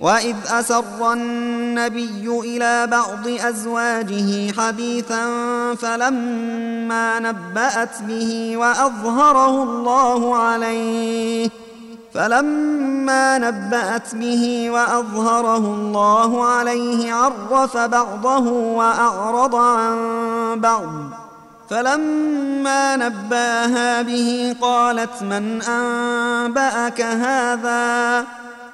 واذ اسر النبي إلى بعض ازواجه حديثا فلما نبات به واظهره الله عليه فلما نبأت به وأظهره الله عليه عرف بعضه وأعرض عن بعض فلما نباها به قالت من أنبأك هذا ؟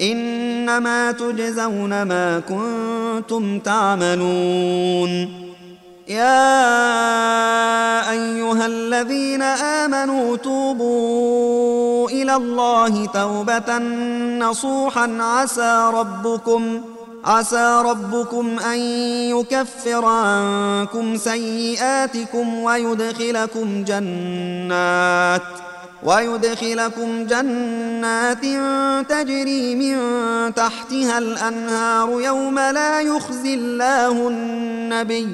إنما تجزون ما كنتم تعملون. يا أيها الذين آمنوا توبوا إلى الله توبة نصوحا. عسى ربكم عسى ربكم أن يكفر عنكم سيئاتكم ويدخلكم جنات. ويدخلكم جنات تجري من تحتها الأنهار يوم لا يخزي الله النبي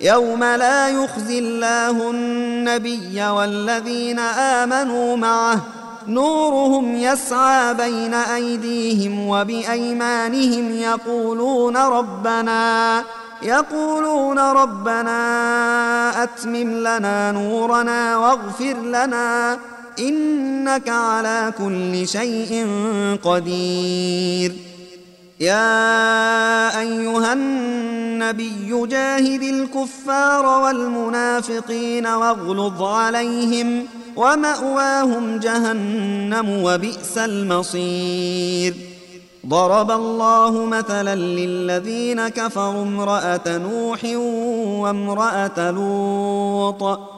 يوم لا يخزي الله النبي والذين آمنوا معه نورهم يسعى بين أيديهم وبأيمانهم يقولون ربنا يقولون ربنا أتمم لنا نورنا واغفر لنا إنك على كل شيء قدير. يا أيها النبي جاهد الكفار والمنافقين واغلظ عليهم ومأواهم جهنم وبئس المصير. ضرب الله مثلا للذين كفروا امرأة نوح وامرأة لوط.